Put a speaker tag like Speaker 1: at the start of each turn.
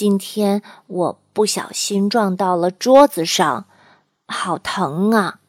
Speaker 1: 今天我不小心撞到了桌子上好疼啊。